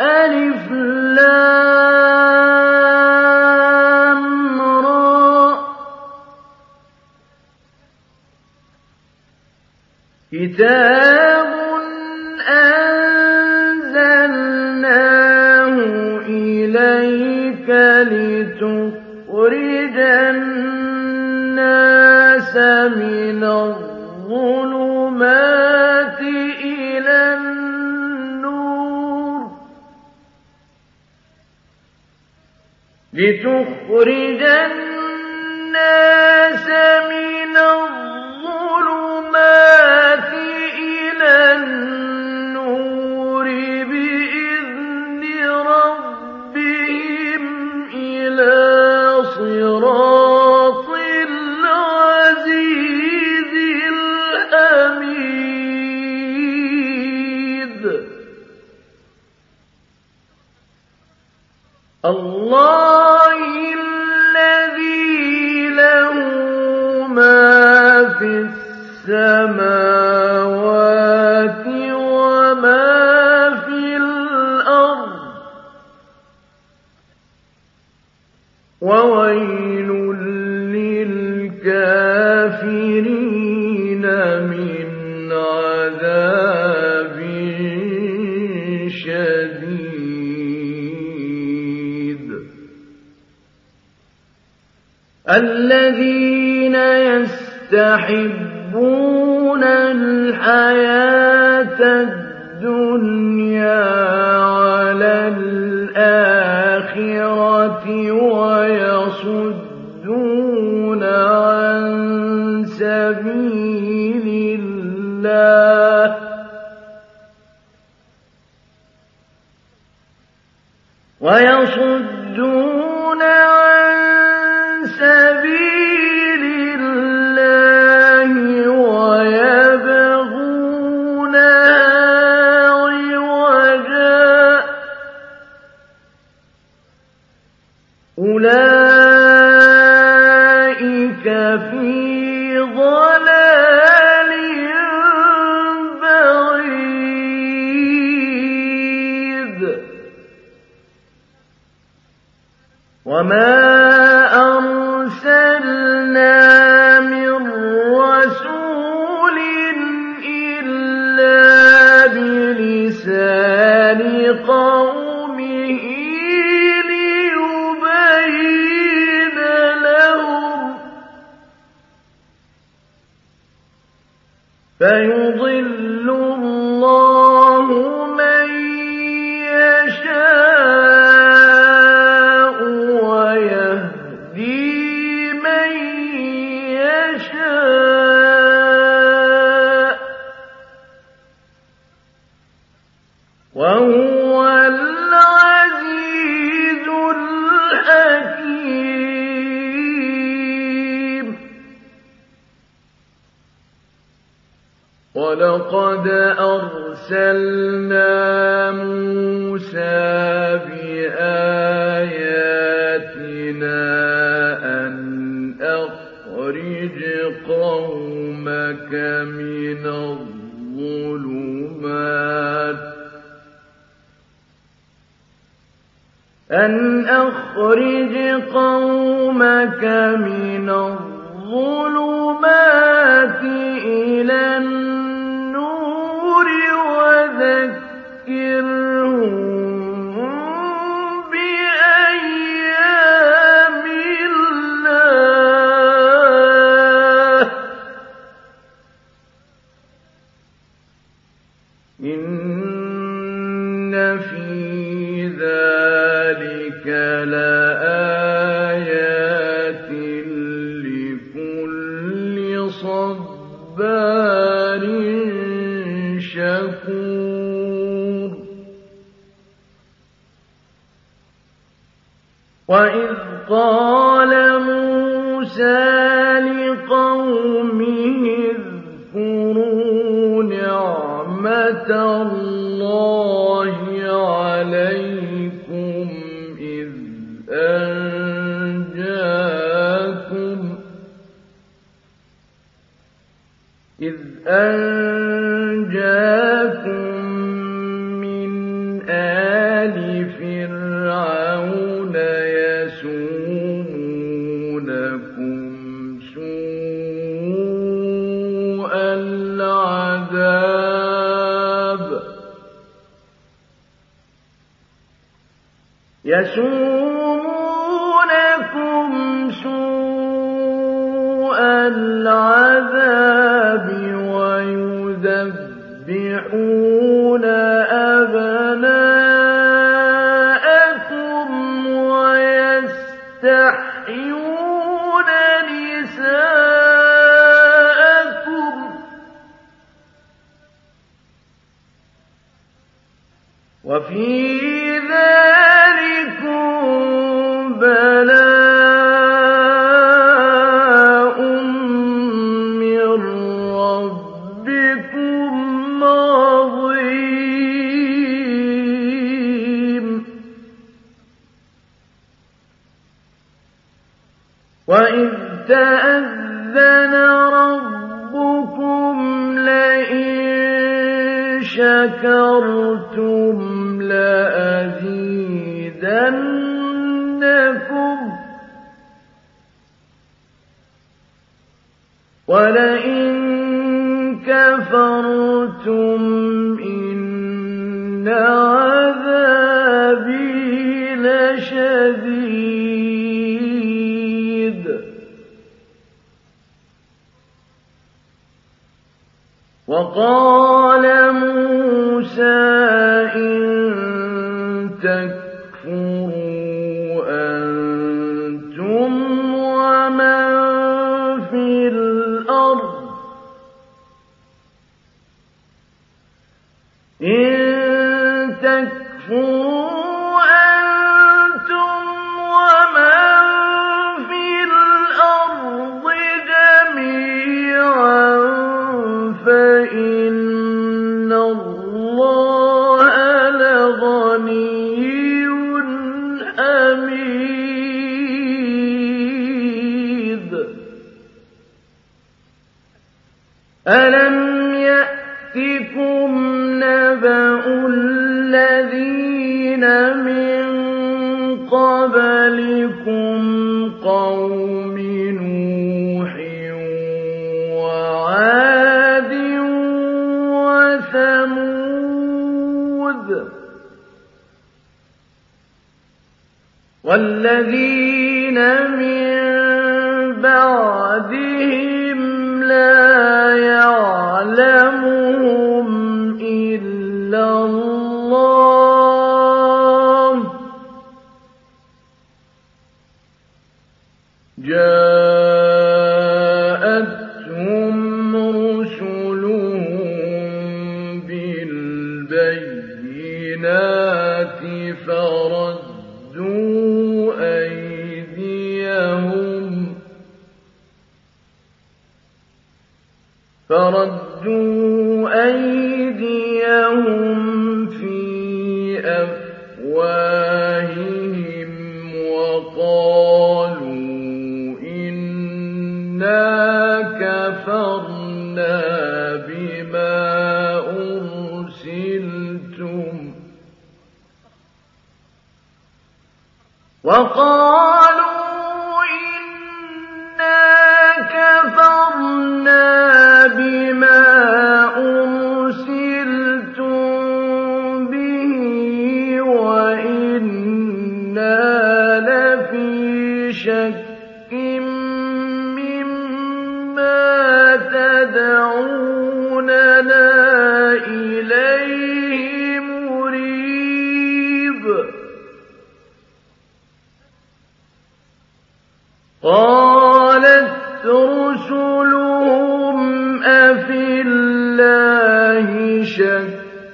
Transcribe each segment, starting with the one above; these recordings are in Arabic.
ألف لام را كتاب أنزلناه إليك لتخرج الناس من الظلم لتخرجن الذين يستحبون الحياة قوم تَكْفُرُوا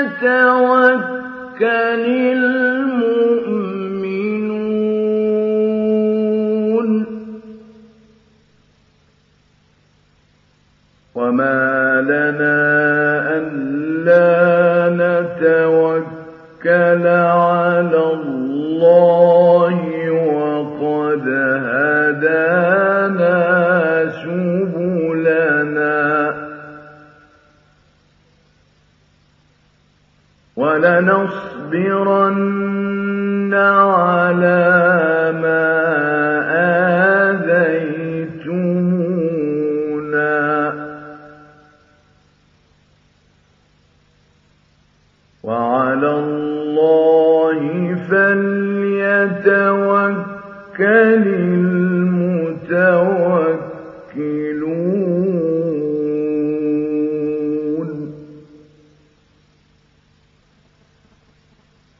يتوكل المؤمنون. وما لنا ألا نتوكل على الله وقد هدانا سوء ولنصبرن على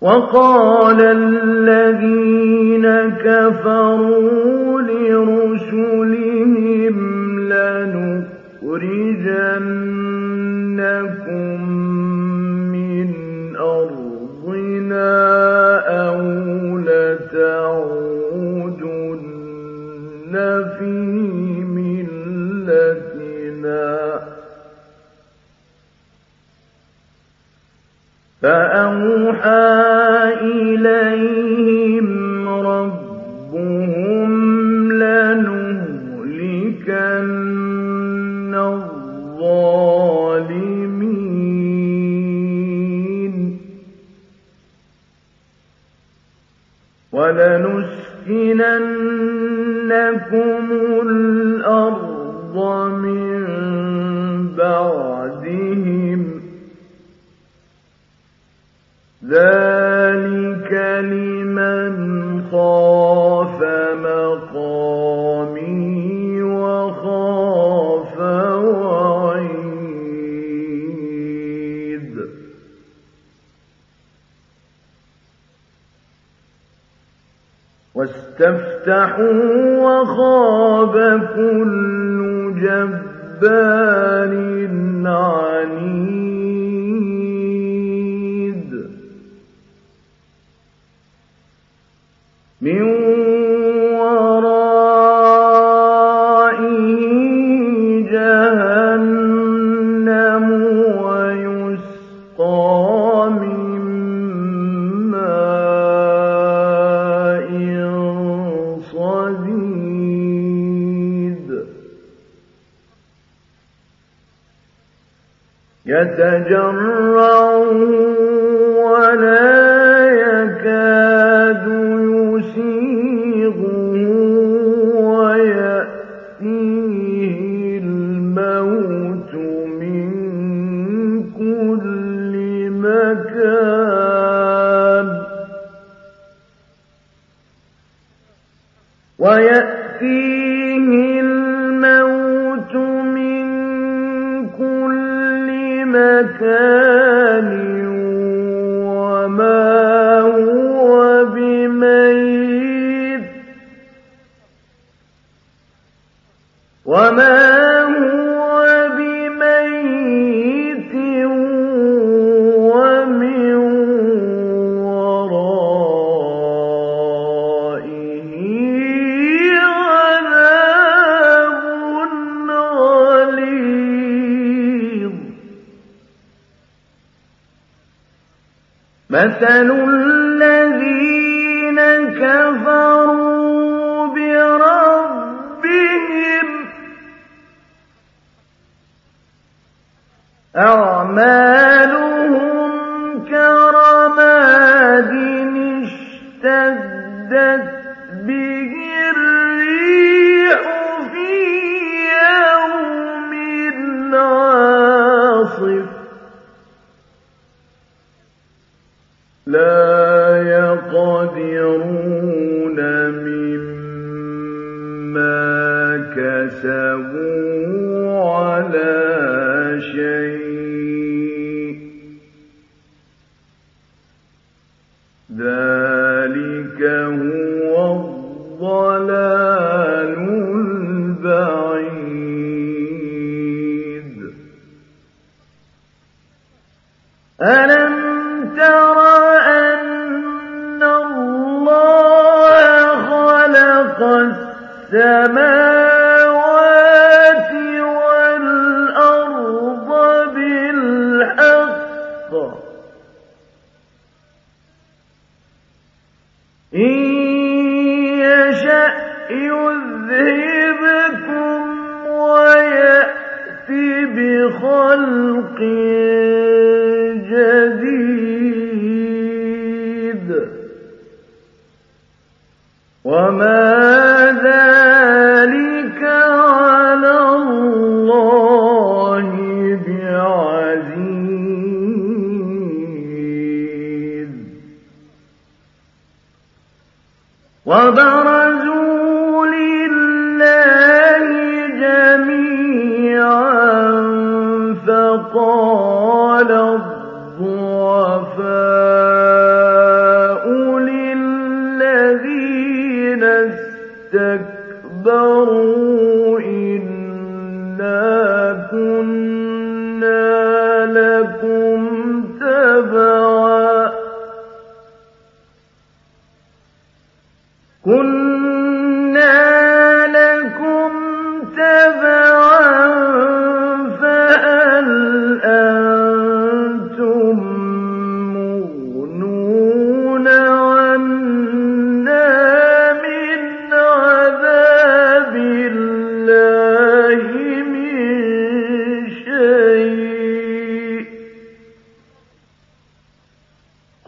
وقال الذين كفروا لرسلهم لنخرجنكم من أرضنا أو لتعودن في أوحى إليه فإن فجر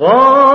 سواء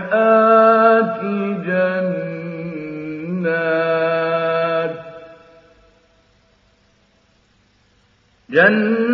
الصَّالِحَاتِ جَنَّاتٍ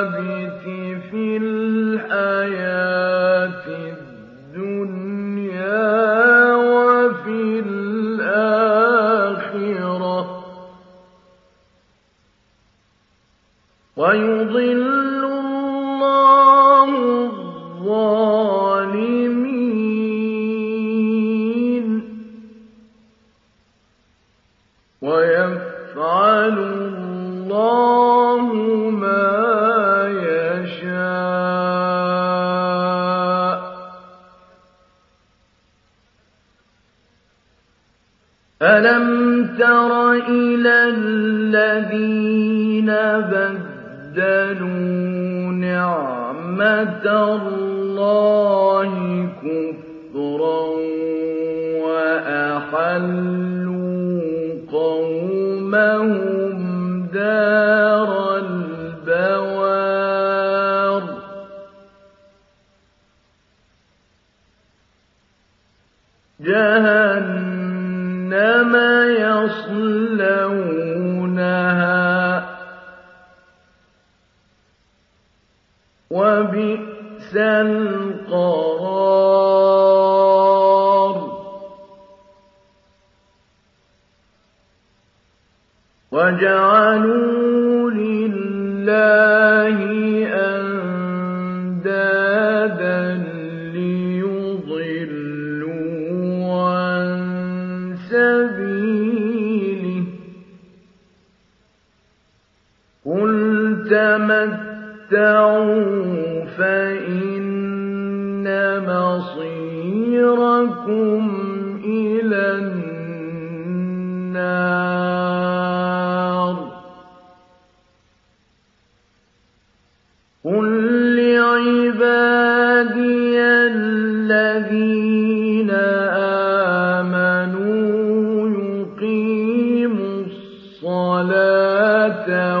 الثَّابِتِ وَجَعَلُوا لِلَّهِ أَندَادًا لِّيُضِلُّوا عَن سَبِيلِهِ ۗ. قُلْ تَمَتَّعُوا فَإِنَّ مَصِيرَكُمْ وَتَوَلَّوْا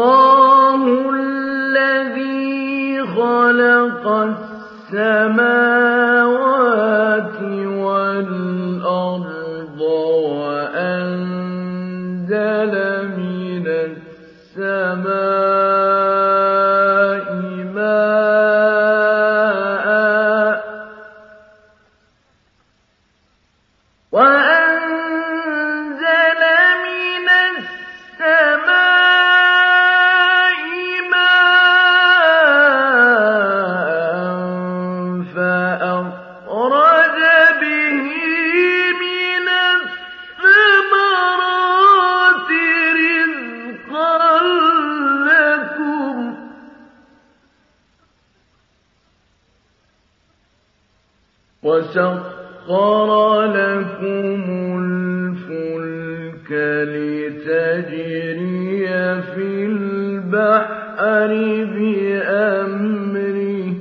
اللَّهُ الَّذِي خَلَقَ السَّمَاوَاتِ وَسَخَّرَ لَكُمُ الْفُلْكَ لِتَجْرِيَ فِي الْبَحْرِ بِأَمْرِهِ ۖ.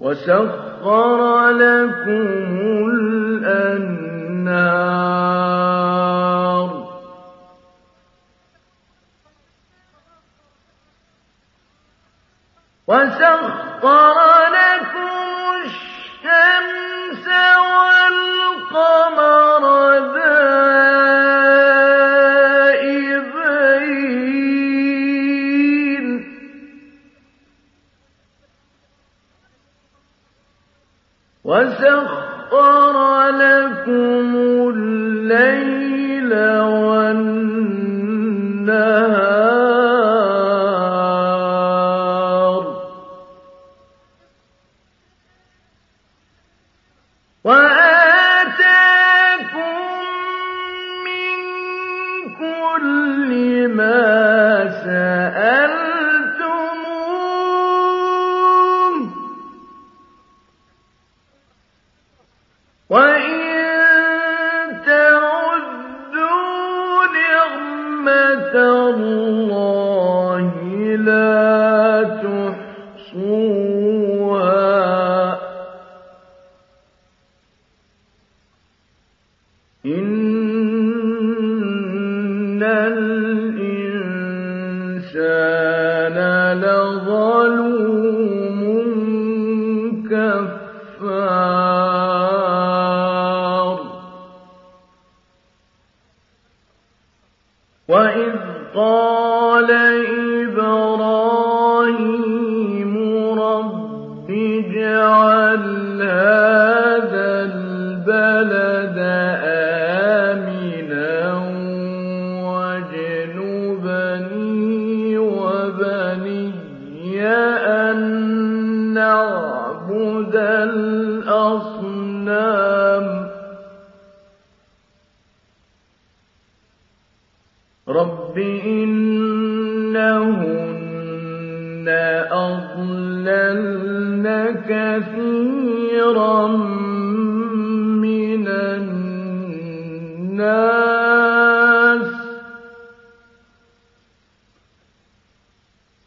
وَسَخَّرَ لَكُمُ وَسَخَّرَ اللَّهِ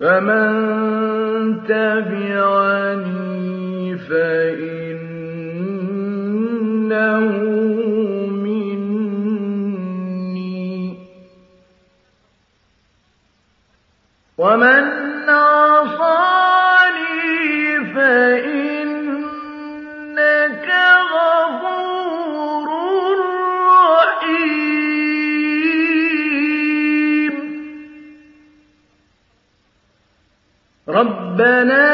فَمَن تَبِعَنِي فَإِنَّهُ مِنِّي ۖ وَمَنْ رَبَّنَا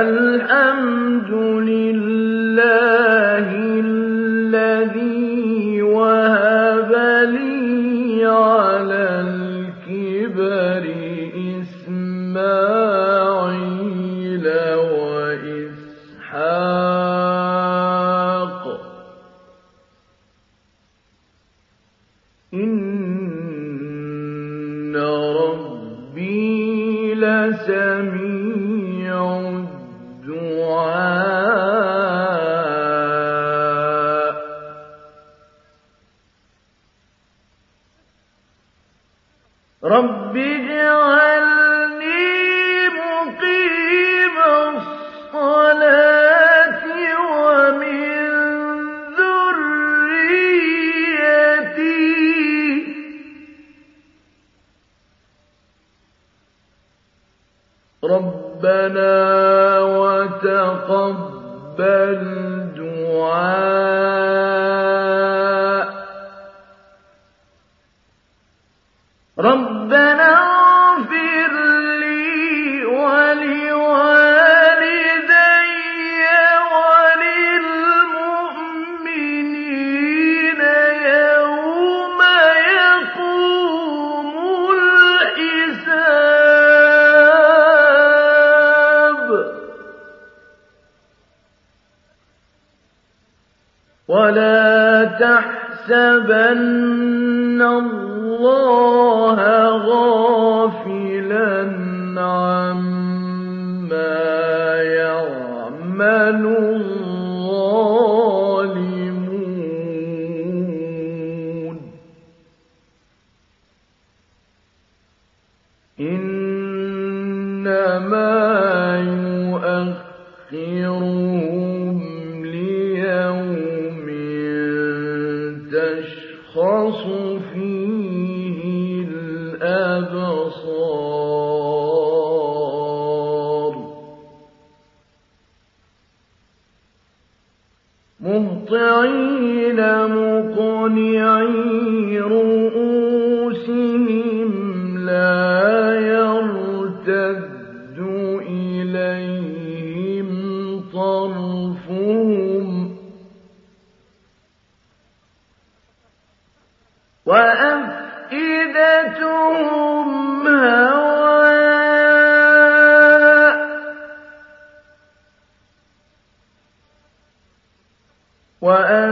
الْحَمْدُ لِلَّهِ يَحْسَبَنَّ صفوفهم وأفئدتهم هواء. وأن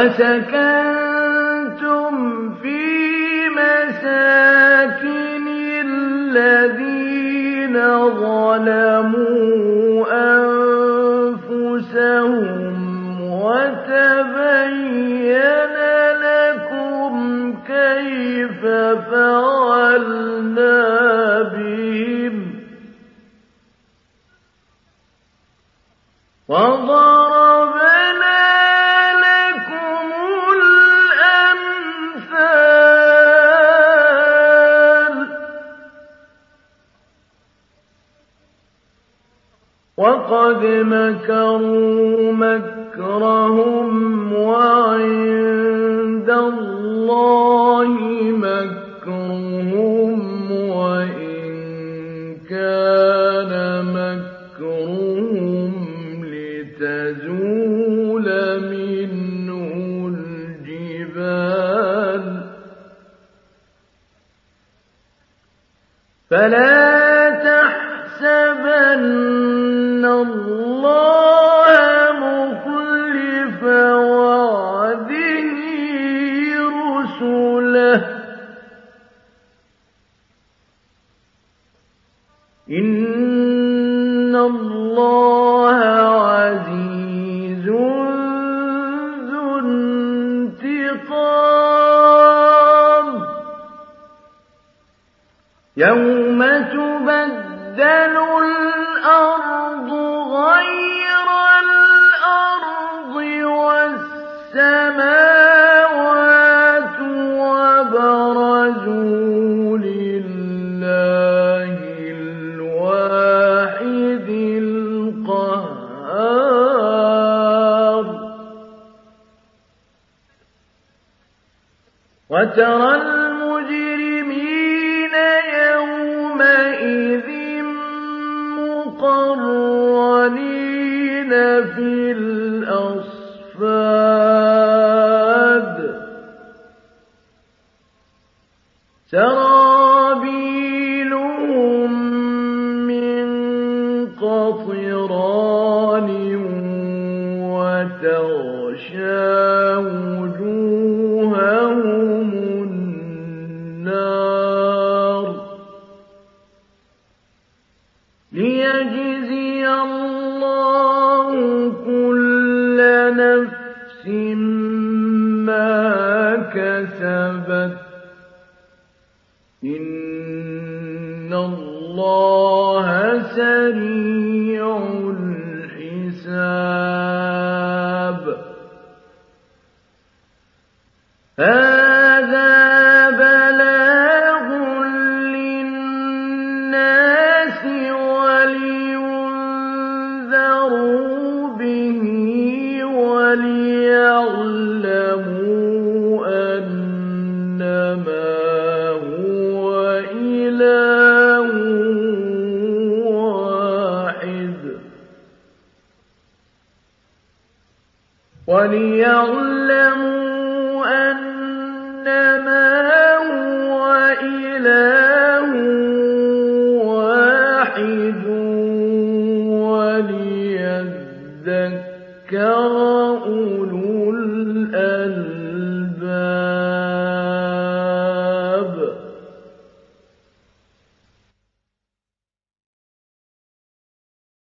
وسكنتم في مساكن الذين ظلموا مكروا يوم تبدل الأرض غير الأرض والسماوات وبرزوا لله الواحد القهار لِيَجْزِيَ